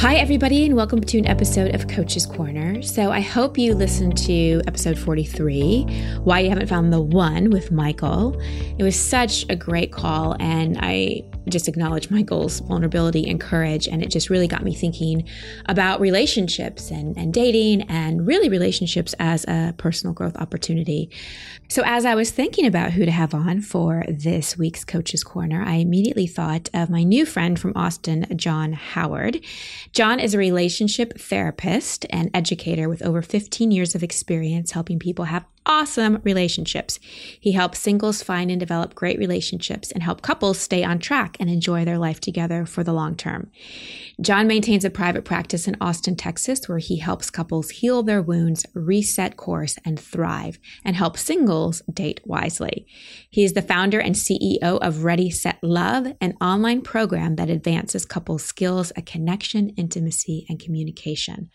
Hi, everybody, and welcome to an episode of Coach's Corner. So, I hope you listened to episode 43, Why You Haven't Found the One with Michael. It was such a great call, and I just acknowledge Michael's vulnerability and courage. And it just really got me thinking about relationships and, and dating and really relationships as a personal growth opportunity. So, as I was thinking about who to have on for this week's Coach's Corner, I immediately thought of my new friend from Austin, John Howard. John is a relationship therapist and educator with over 15 years of experience helping people have awesome relationships. He helps singles find and develop great relationships and help couples stay on track and enjoy their life together for the long term. John maintains a private practice in Austin, Texas, where he helps couples heal their wounds, reset course, and thrive, and help singles date wisely. He is the founder and CEO of Ready Set Love, an online program that advances couples' skills at connection, intimacy, and communication.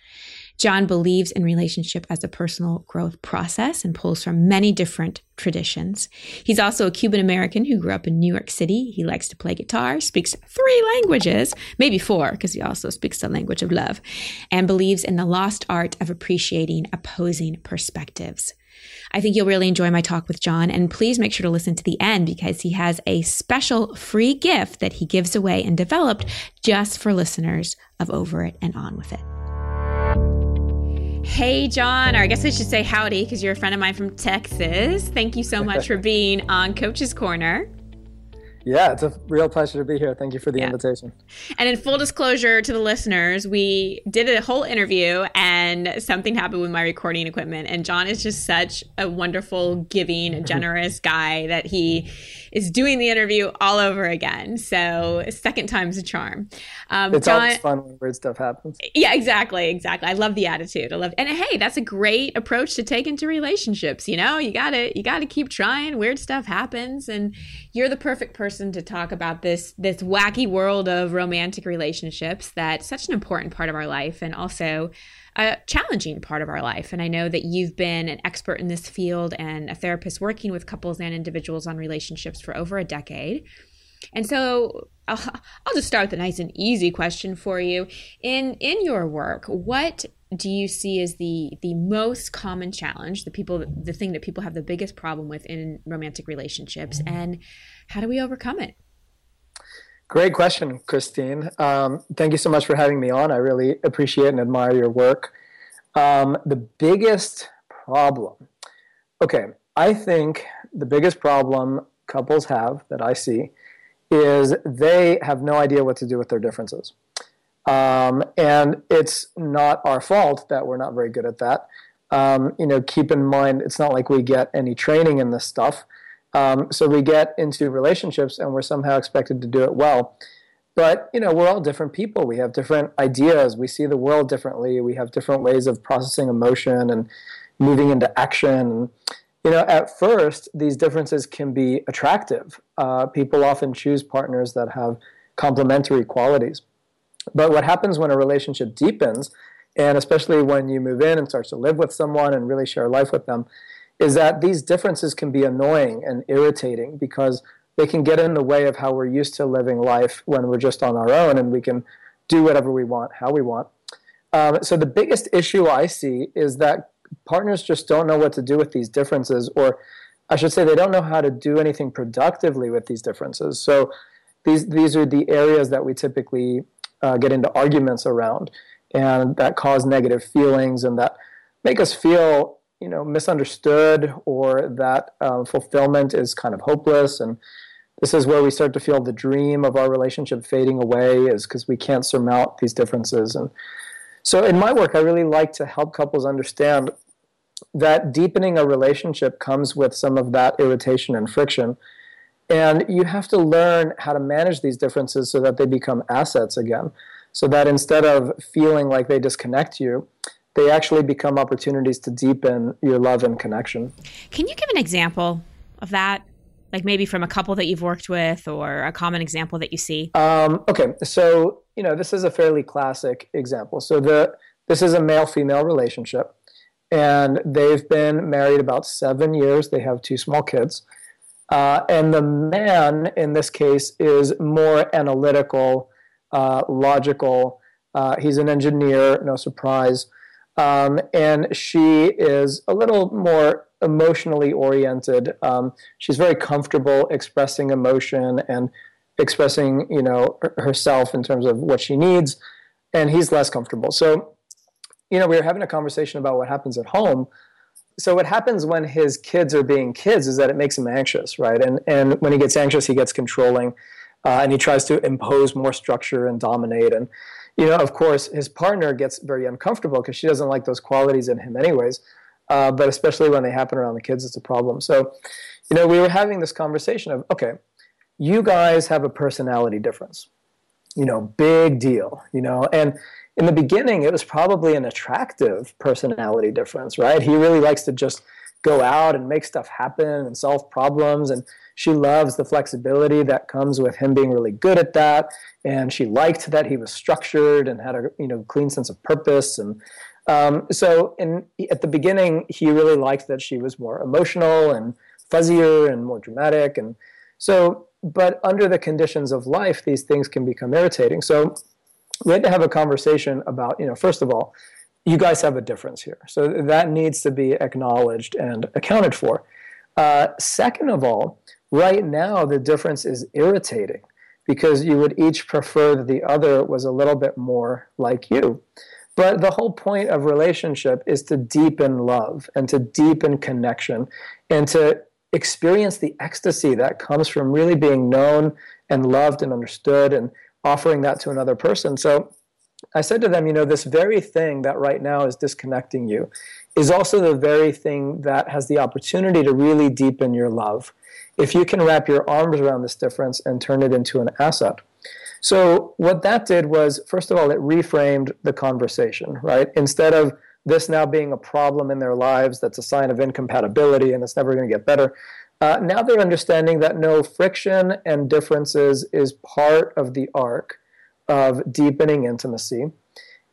John believes in relationship as a personal growth process and pulls from many different traditions. He's also a Cuban American who grew up in New York City. He likes to play guitar, speaks three languages, maybe four, because he also speaks the language of love, and believes in the lost art of appreciating opposing perspectives. I think you'll really enjoy my talk with John. And please make sure to listen to the end because he has a special free gift that he gives away and developed just for listeners of Over It and On With It. Hey, John, or I guess I should say howdy because you're a friend of mine from Texas. Thank you so much for being on Coach's Corner. Yeah, it's a real pleasure to be here. Thank you for the yeah. invitation. And in full disclosure to the listeners, we did a whole interview and something happened with my recording equipment. And John is just such a wonderful, giving, generous guy that he is doing the interview all over again. So second time's a charm. Um, it's John, always fun when weird stuff happens. Yeah, exactly, exactly. I love the attitude. I love, and hey, that's a great approach to take into relationships. You know, you gotta you gotta keep trying. Weird stuff happens, and you're the perfect person to talk about this this wacky world of romantic relationships. That's such an important part of our life, and also a challenging part of our life. And I know that you've been an expert in this field and a therapist working with couples and individuals on relationships for over a decade. And so I'll, I'll just start with a nice and easy question for you. In in your work, what do you see as the the most common challenge, the people the thing that people have the biggest problem with in romantic relationships and how do we overcome it? Great question, Christine. Um, thank you so much for having me on. I really appreciate and admire your work. Um, the biggest problem, okay, I think the biggest problem couples have that I see is they have no idea what to do with their differences. Um, and it's not our fault that we're not very good at that. Um, you know, keep in mind, it's not like we get any training in this stuff. Um, so we get into relationships and we're somehow expected to do it well. But you know, we're all different people. We have different ideas. We see the world differently. We have different ways of processing emotion and moving into action. You know, at first, these differences can be attractive. Uh, people often choose partners that have complementary qualities. But what happens when a relationship deepens, and especially when you move in and start to live with someone and really share life with them, is that these differences can be annoying and irritating because they can get in the way of how we're used to living life when we're just on our own and we can do whatever we want, how we want. Um, so the biggest issue I see is that partners just don't know what to do with these differences, or I should say, they don't know how to do anything productively with these differences. So these these are the areas that we typically uh, get into arguments around, and that cause negative feelings and that make us feel you know misunderstood or that um, fulfillment is kind of hopeless. And this is where we start to feel the dream of our relationship fading away is because we can't surmount these differences. And so in my work i really like to help couples understand that deepening a relationship comes with some of that irritation and friction. And you have to learn how to manage these differences so that they become assets again. So that instead of feeling like they disconnect you they actually become opportunities to deepen your love and connection. Can you give an example of that? Like maybe from a couple that you've worked with or a common example that you see? Um, okay, so you know this is a fairly classic example. So the this is a male-female relationship, and they've been married about seven years. They have two small kids, uh, and the man in this case is more analytical, uh, logical, Uh, he's an engineer, no surprise. Um, and she is a little more emotionally oriented. Um, she's very comfortable expressing emotion and expressing, you know, herself in terms of what she needs, and he's less comfortable. So, you know, we were having a conversation about what happens at home. So, what happens when his kids are being kids is that it makes him anxious, right? And and when he gets anxious, he gets controlling, uh, and he tries to impose more structure and dominate. And you know, of course, his partner gets very uncomfortable because she doesn't like those qualities in him, anyways. Uh, but especially when they happen around the kids, it's a problem. So, you know, we were having this conversation of, okay, you guys have a personality difference. You know, big deal, you know, and in the beginning, it was probably an attractive personality difference, right? He really likes to just go out and make stuff happen and solve problems. And she loves the flexibility that comes with him being really good at that. And she liked that he was structured and had a you know clean sense of purpose. And um, so in, at the beginning, he really liked that she was more emotional and fuzzier and more dramatic. And so but under the conditions of life, these things can become irritating. So we had to have a conversation about, you know, first of all, you guys have a difference here. So that needs to be acknowledged and accounted for. Uh, second of all, right now the difference is irritating because you would each prefer that the other was a little bit more like you. But the whole point of relationship is to deepen love and to deepen connection and to experience the ecstasy that comes from really being known and loved and understood and offering that to another person. So I said to them, you know, this very thing that right now is disconnecting you is also the very thing that has the opportunity to really deepen your love. If you can wrap your arms around this difference and turn it into an asset. So, what that did was, first of all, it reframed the conversation, right? Instead of this now being a problem in their lives that's a sign of incompatibility and it's never going to get better. Uh, now they're understanding that no friction and differences is part of the arc of deepening intimacy.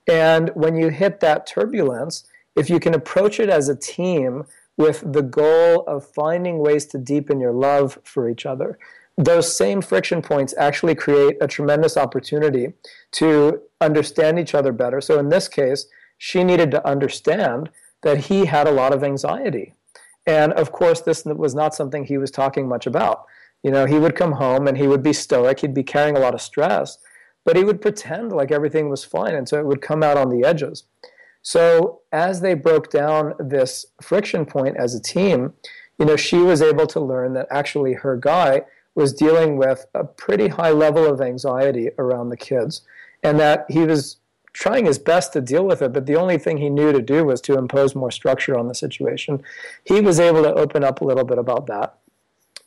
And when you hit that turbulence, if you can approach it as a team with the goal of finding ways to deepen your love for each other, those same friction points actually create a tremendous opportunity to understand each other better. So in this case, she needed to understand that he had a lot of anxiety. And of course, this was not something he was talking much about. You know, he would come home and he would be stoic, he'd be carrying a lot of stress, but he would pretend like everything was fine. And so it would come out on the edges. So as they broke down this friction point as a team, you know, she was able to learn that actually her guy was dealing with a pretty high level of anxiety around the kids and that he was trying his best to deal with it, but the only thing he knew to do was to impose more structure on the situation. He was able to open up a little bit about that.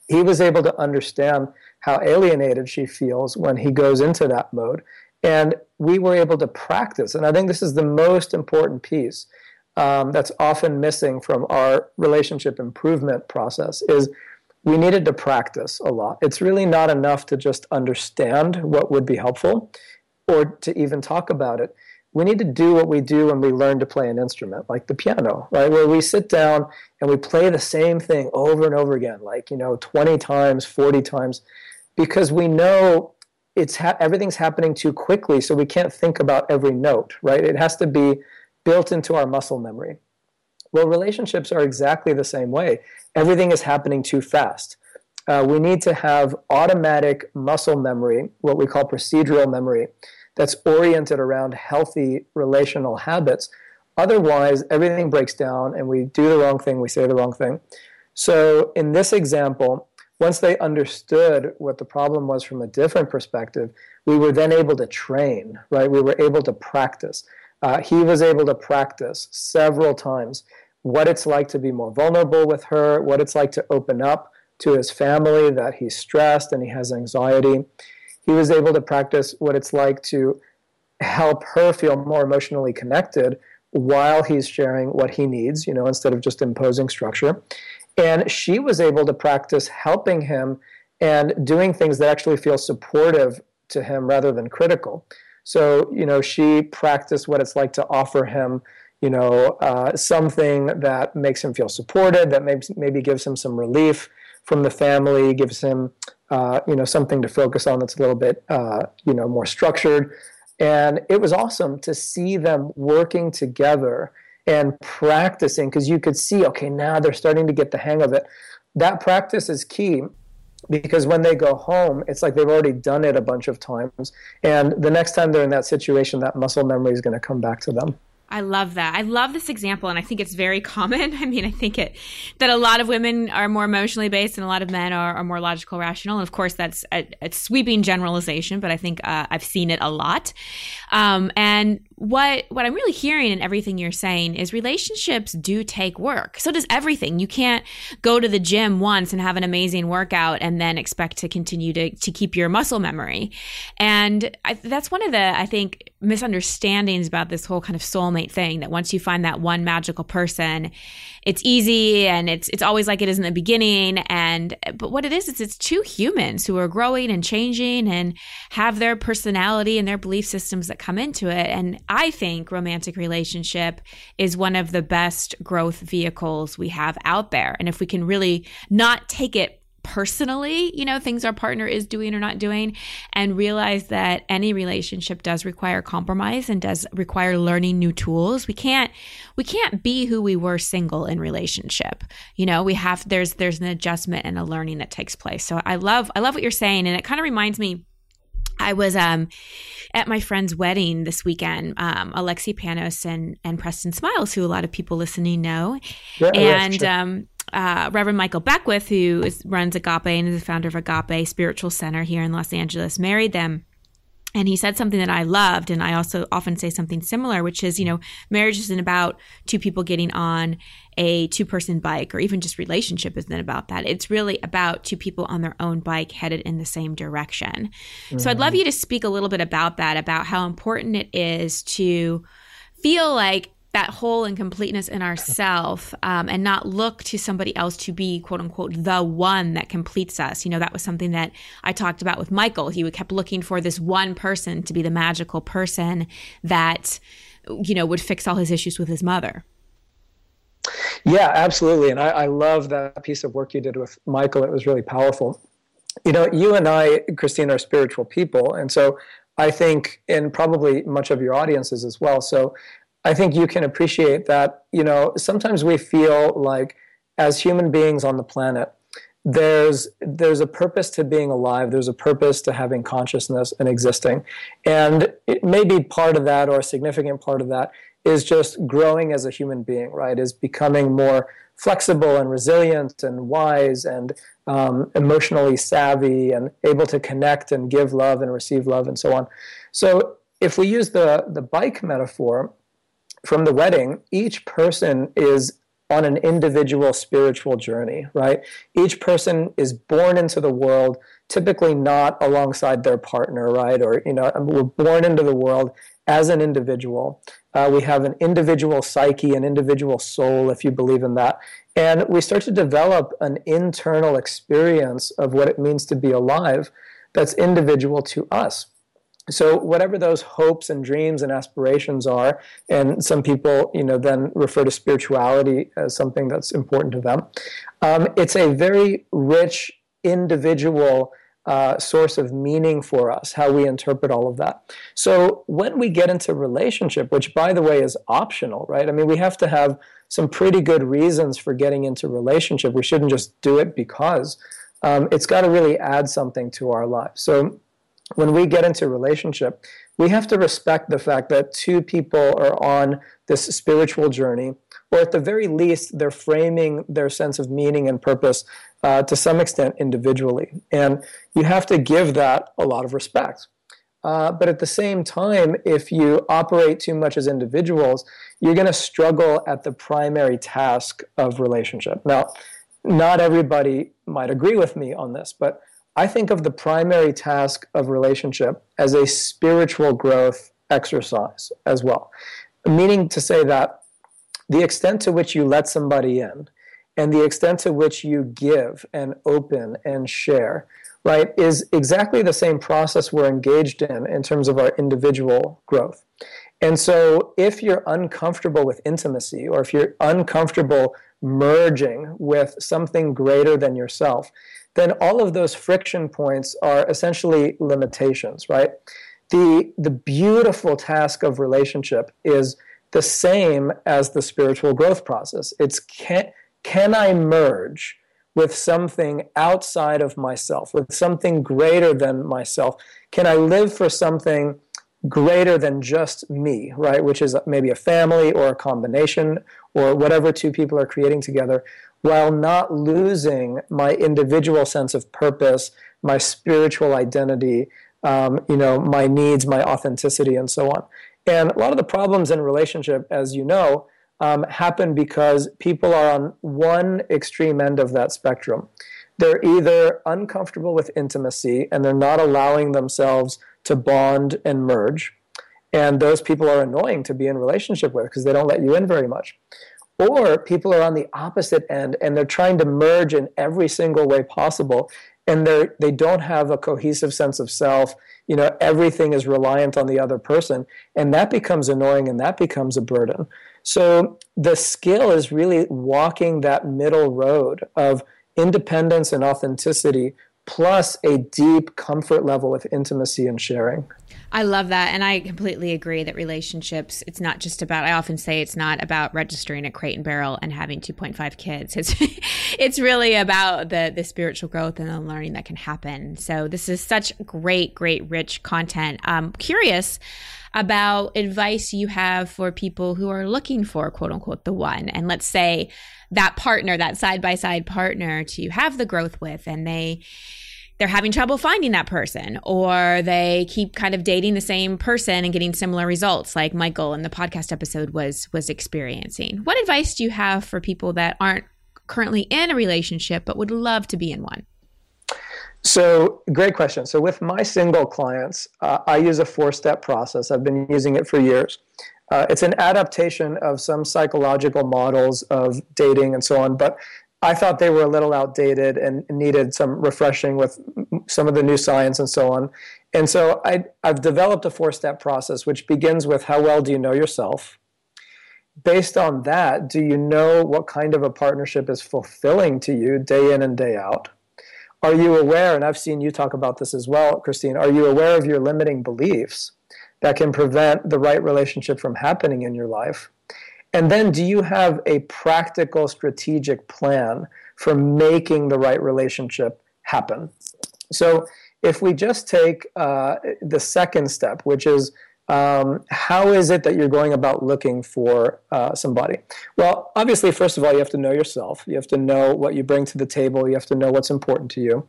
He was able to understand how alienated she feels when he goes into that mode. And we were able to practice. And I think this is the most important piece um, that's often missing from our relationship improvement process is we needed to practice a lot. It's really not enough to just understand what would be helpful or to even talk about it. We need to do what we do when we learn to play an instrument, like the piano, right? Where we sit down and we play the same thing over and over again, like, you know, 20 times, 40 times, because we know it's ha- everything's happening too quickly, so we can't think about every note, right? It has to be built into our muscle memory. Well, relationships are exactly the same way. Everything is happening too fast. Uh, we need to have automatic muscle memory, what we call procedural memory, that's oriented around healthy relational habits. Otherwise, everything breaks down and we do the wrong thing, we say the wrong thing. So, in this example, once they understood what the problem was from a different perspective, we were then able to train, right? We were able to practice. Uh, he was able to practice several times what it's like to be more vulnerable with her, what it's like to open up to his family that he's stressed and he has anxiety he was able to practice what it's like to help her feel more emotionally connected while he's sharing what he needs, you know, instead of just imposing structure. And she was able to practice helping him and doing things that actually feel supportive to him rather than critical. So, you know, she practiced what it's like to offer him, you know, uh, something that makes him feel supported, that maybe, maybe gives him some relief from the family, gives him uh, you know something to focus on that's a little bit uh, you know more structured. And it was awesome to see them working together and practicing because you could see, okay, now they're starting to get the hang of it. That practice is key because when they go home, it's like they've already done it a bunch of times. And the next time they're in that situation, that muscle memory is going to come back to them. I love that. I love this example, and I think it's very common. I mean, I think it that a lot of women are more emotionally based, and a lot of men are, are more logical, rational. And of course, that's a, a sweeping generalization, but I think uh, I've seen it a lot. Um, and what what I'm really hearing in everything you're saying is relationships do take work. So does everything. You can't go to the gym once and have an amazing workout and then expect to continue to to keep your muscle memory. And I, that's one of the I think misunderstandings about this whole kind of soulmate thing that once you find that one magical person it's easy and it's it's always like it is in the beginning. And but what it is is it's two humans who are growing and changing and have their personality and their belief systems that come into it. And I think romantic relationship is one of the best growth vehicles we have out there. And if we can really not take it personally, you know, things our partner is doing or not doing, and realize that any relationship does require compromise and does require learning new tools. We can't we can't be who we were single in relationship. You know, we have there's there's an adjustment and a learning that takes place. So I love I love what you're saying, and it kind of reminds me. I was um, at my friend's wedding this weekend, um, Alexi Panos and, and Preston Smiles, who a lot of people listening know. Yeah, and um, uh, Reverend Michael Beckwith, who is, runs Agape and is the founder of Agape Spiritual Center here in Los Angeles, married them. And he said something that I loved, and I also often say something similar, which is, you know, marriage isn't about two people getting on a two person bike, or even just relationship isn't about that. It's really about two people on their own bike headed in the same direction. Mm-hmm. So I'd love mm-hmm. you to speak a little bit about that, about how important it is to feel like that whole and completeness in ourself um, and not look to somebody else to be quote unquote the one that completes us. You know that was something that i talked about with michael. He kept looking for this one person to be the magical person that you know would fix all his issues with his mother. Yeah absolutely. And I, I love that piece of work you did with michael. It was really powerful. You know you and i christine are spiritual people. And so I think, and probably much of your audiences as well. So I think you can appreciate that, you know, sometimes we feel like as human beings on the planet, there's there's a purpose to being alive. There's a purpose to having consciousness and existing. And it may be part of that or a significant part of that is just growing as a human being right? Is becoming more flexible and resilient and wise and um, emotionally savvy and able to connect and give love and receive love and so on. So if we use the the bike metaphor from the wedding, each person is on an individual spiritual journey, right? Each person is born into the world, typically not alongside their partner, right? Or, you know, we're born into the world as an individual. Uh, we have an individual psyche, an individual soul, if you believe in that. And we start to develop an internal experience of what it means to be alive that's individual to us so whatever those hopes and dreams and aspirations are and some people you know then refer to spirituality as something that's important to them. Um, it's a very rich individual uh, source of meaning for us how we interpret all of that. So when we get into relationship which by the way is optional right? I mean we have to have some pretty good reasons for getting into relationship. We shouldn't just do it because um, it's got to really add something to our lives. So when we get into relationship, we have to respect the fact that two people are on this spiritual journey, or at the very least, they're framing their sense of meaning and purpose uh, to some extent individually. And you have to give that a lot of respect. Uh, but at the same time, if you operate too much as individuals, you're going to struggle at the primary task of relationship. Now, not everybody might agree with me on this, but I think of the primary task of relationship as a spiritual growth exercise as well. Meaning to say that the extent to which you let somebody in and the extent to which you give and open and share, right, is exactly the same process we're engaged in in terms of our individual growth. And so if you're uncomfortable with intimacy or if you're uncomfortable merging with something greater than yourself, then all of those friction points are essentially limitations, right? The, the beautiful task of relationship is the same as the spiritual growth process. It's can, can I merge with something outside of myself, with something greater than myself? Can I live for something greater than just me, right? Which is maybe a family or a combination or whatever two people are creating together, while not losing my individual sense of purpose, my spiritual identity, um, you know, my needs, my authenticity, and so on. And a lot of the problems in relationship, as you know, um, happen because people are on one extreme end of that spectrum. They're either uncomfortable with intimacy and they're not allowing themselves to bond and merge. And those people are annoying to be in relationship with because they don't let you in very much. Or people are on the opposite end and they're trying to merge in every single way possible and they they don't have a cohesive sense of self you know everything is reliant on the other person and that becomes annoying and that becomes a burden. So the skill is really walking that middle road of independence and authenticity plus a deep comfort level with intimacy and sharing I love that. And I completely agree that relationships, it's not just about, I often say it's not about registering at Crate and Barrel and having 2.5 kids. It's, it's really about the, the spiritual growth and the learning that can happen. So this is such great, great, rich content. I'm curious about advice you have for people who are looking for quote unquote the one. And let's say that partner, that side by side partner to have the growth with, and they, they're having trouble finding that person or they keep kind of dating the same person and getting similar results like Michael in the podcast episode was was experiencing. What advice do you have for people that aren't currently in a relationship but would love to be in one? So, great question. So, with my single clients, uh, I use a four step process. I've been using it for years. Uh, it's an adaptation of some psychological models of dating and so on, but I thought they were a little outdated and needed some refreshing with some of the new science and so on. And so I, have developed a four step process, which begins with how well do you know yourself? Based on that, do you know what kind of a partnership is fulfilling to you day in and day out? Are you aware, and I've seen you talk about this as well, Christine, are you aware of your limiting beliefs that can prevent the right relationship from happening in your life? And then, do you have a practical, strategic plan for making the right relationship happen? So, if we just take uh, the second step, which is um, how is it that you're going about looking for uh, somebody? Well, obviously, first of all, you have to know yourself. You have to know what you bring to the table. You have to know what's important to you.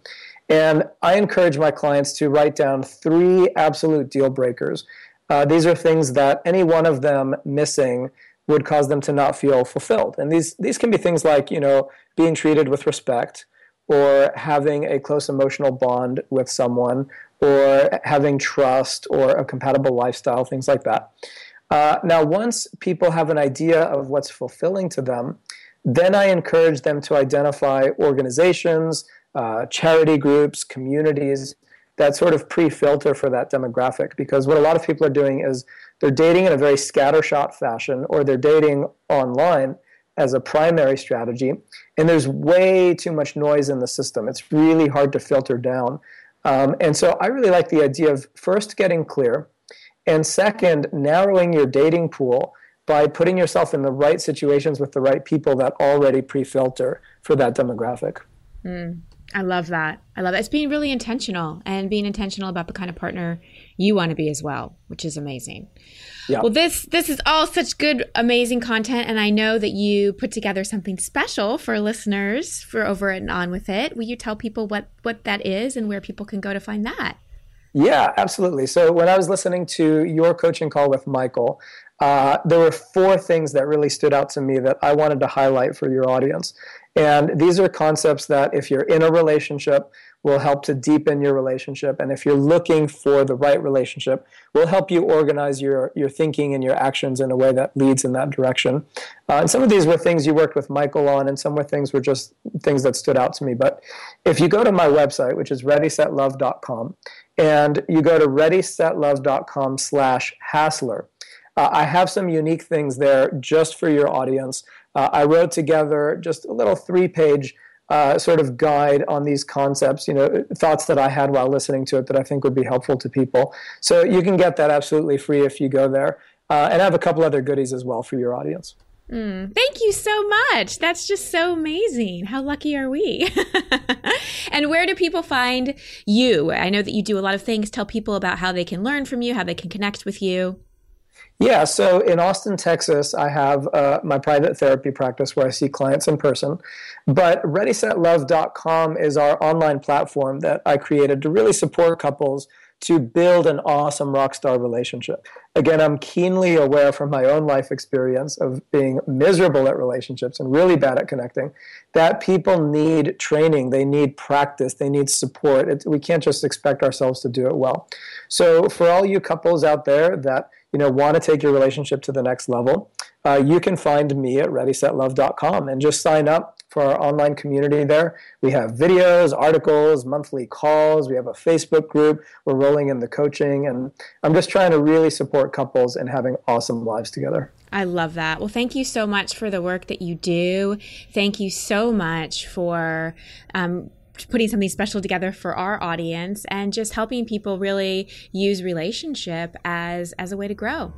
And I encourage my clients to write down three absolute deal breakers. Uh, these are things that any one of them missing would cause them to not feel fulfilled. And these these can be things like you know being treated with respect, or having a close emotional bond with someone, or having trust, or a compatible lifestyle, things like that. Uh, now, once people have an idea of what's fulfilling to them, then I encourage them to identify organizations, uh, charity groups, communities that sort of pre-filter for that demographic. Because what a lot of people are doing is they're dating in a very scattershot fashion or they're dating online as a primary strategy and there's way too much noise in the system it's really hard to filter down um, and so i really like the idea of first getting clear and second narrowing your dating pool by putting yourself in the right situations with the right people that already pre-filter for that demographic mm. I love that. I love that. It's being really intentional and being intentional about the kind of partner you want to be as well, which is amazing. Yeah. Well, this this is all such good, amazing content, and I know that you put together something special for listeners for over and on with it. Will you tell people what what that is and where people can go to find that? Yeah, absolutely. So when I was listening to your coaching call with Michael, uh, there were four things that really stood out to me that I wanted to highlight for your audience. And these are concepts that, if you're in a relationship, will help to deepen your relationship. And if you're looking for the right relationship, will help you organize your, your thinking and your actions in a way that leads in that direction. Uh, and some of these were things you worked with Michael on, and some were things were just things that stood out to me. But if you go to my website, which is readysetlove.com, and you go to readysetlove.com slash hassler, uh, I have some unique things there just for your audience uh, I wrote together just a little three page uh, sort of guide on these concepts, you know, thoughts that I had while listening to it that I think would be helpful to people. So you can get that absolutely free if you go there. Uh, and I have a couple other goodies as well for your audience. Mm, thank you so much. That's just so amazing. How lucky are we? and where do people find you? I know that you do a lot of things. Tell people about how they can learn from you, how they can connect with you. Yeah, so in Austin, Texas, I have uh, my private therapy practice where I see clients in person. But ReadySetLove.com is our online platform that I created to really support couples to build an awesome rock star relationship. Again, I'm keenly aware from my own life experience of being miserable at relationships and really bad at connecting that people need training, they need practice, they need support. It, we can't just expect ourselves to do it well. So, for all you couples out there that you know want to take your relationship to the next level, uh, you can find me at readysetlove.com and just sign up for our online community there. We have videos, articles, monthly calls. We have a Facebook group. We're rolling in the coaching. And I'm just trying to really support couples and having awesome lives together. I love that. Well, thank you so much for the work that you do. Thank you so much for um, putting something special together for our audience and just helping people really use relationship as as a way to grow.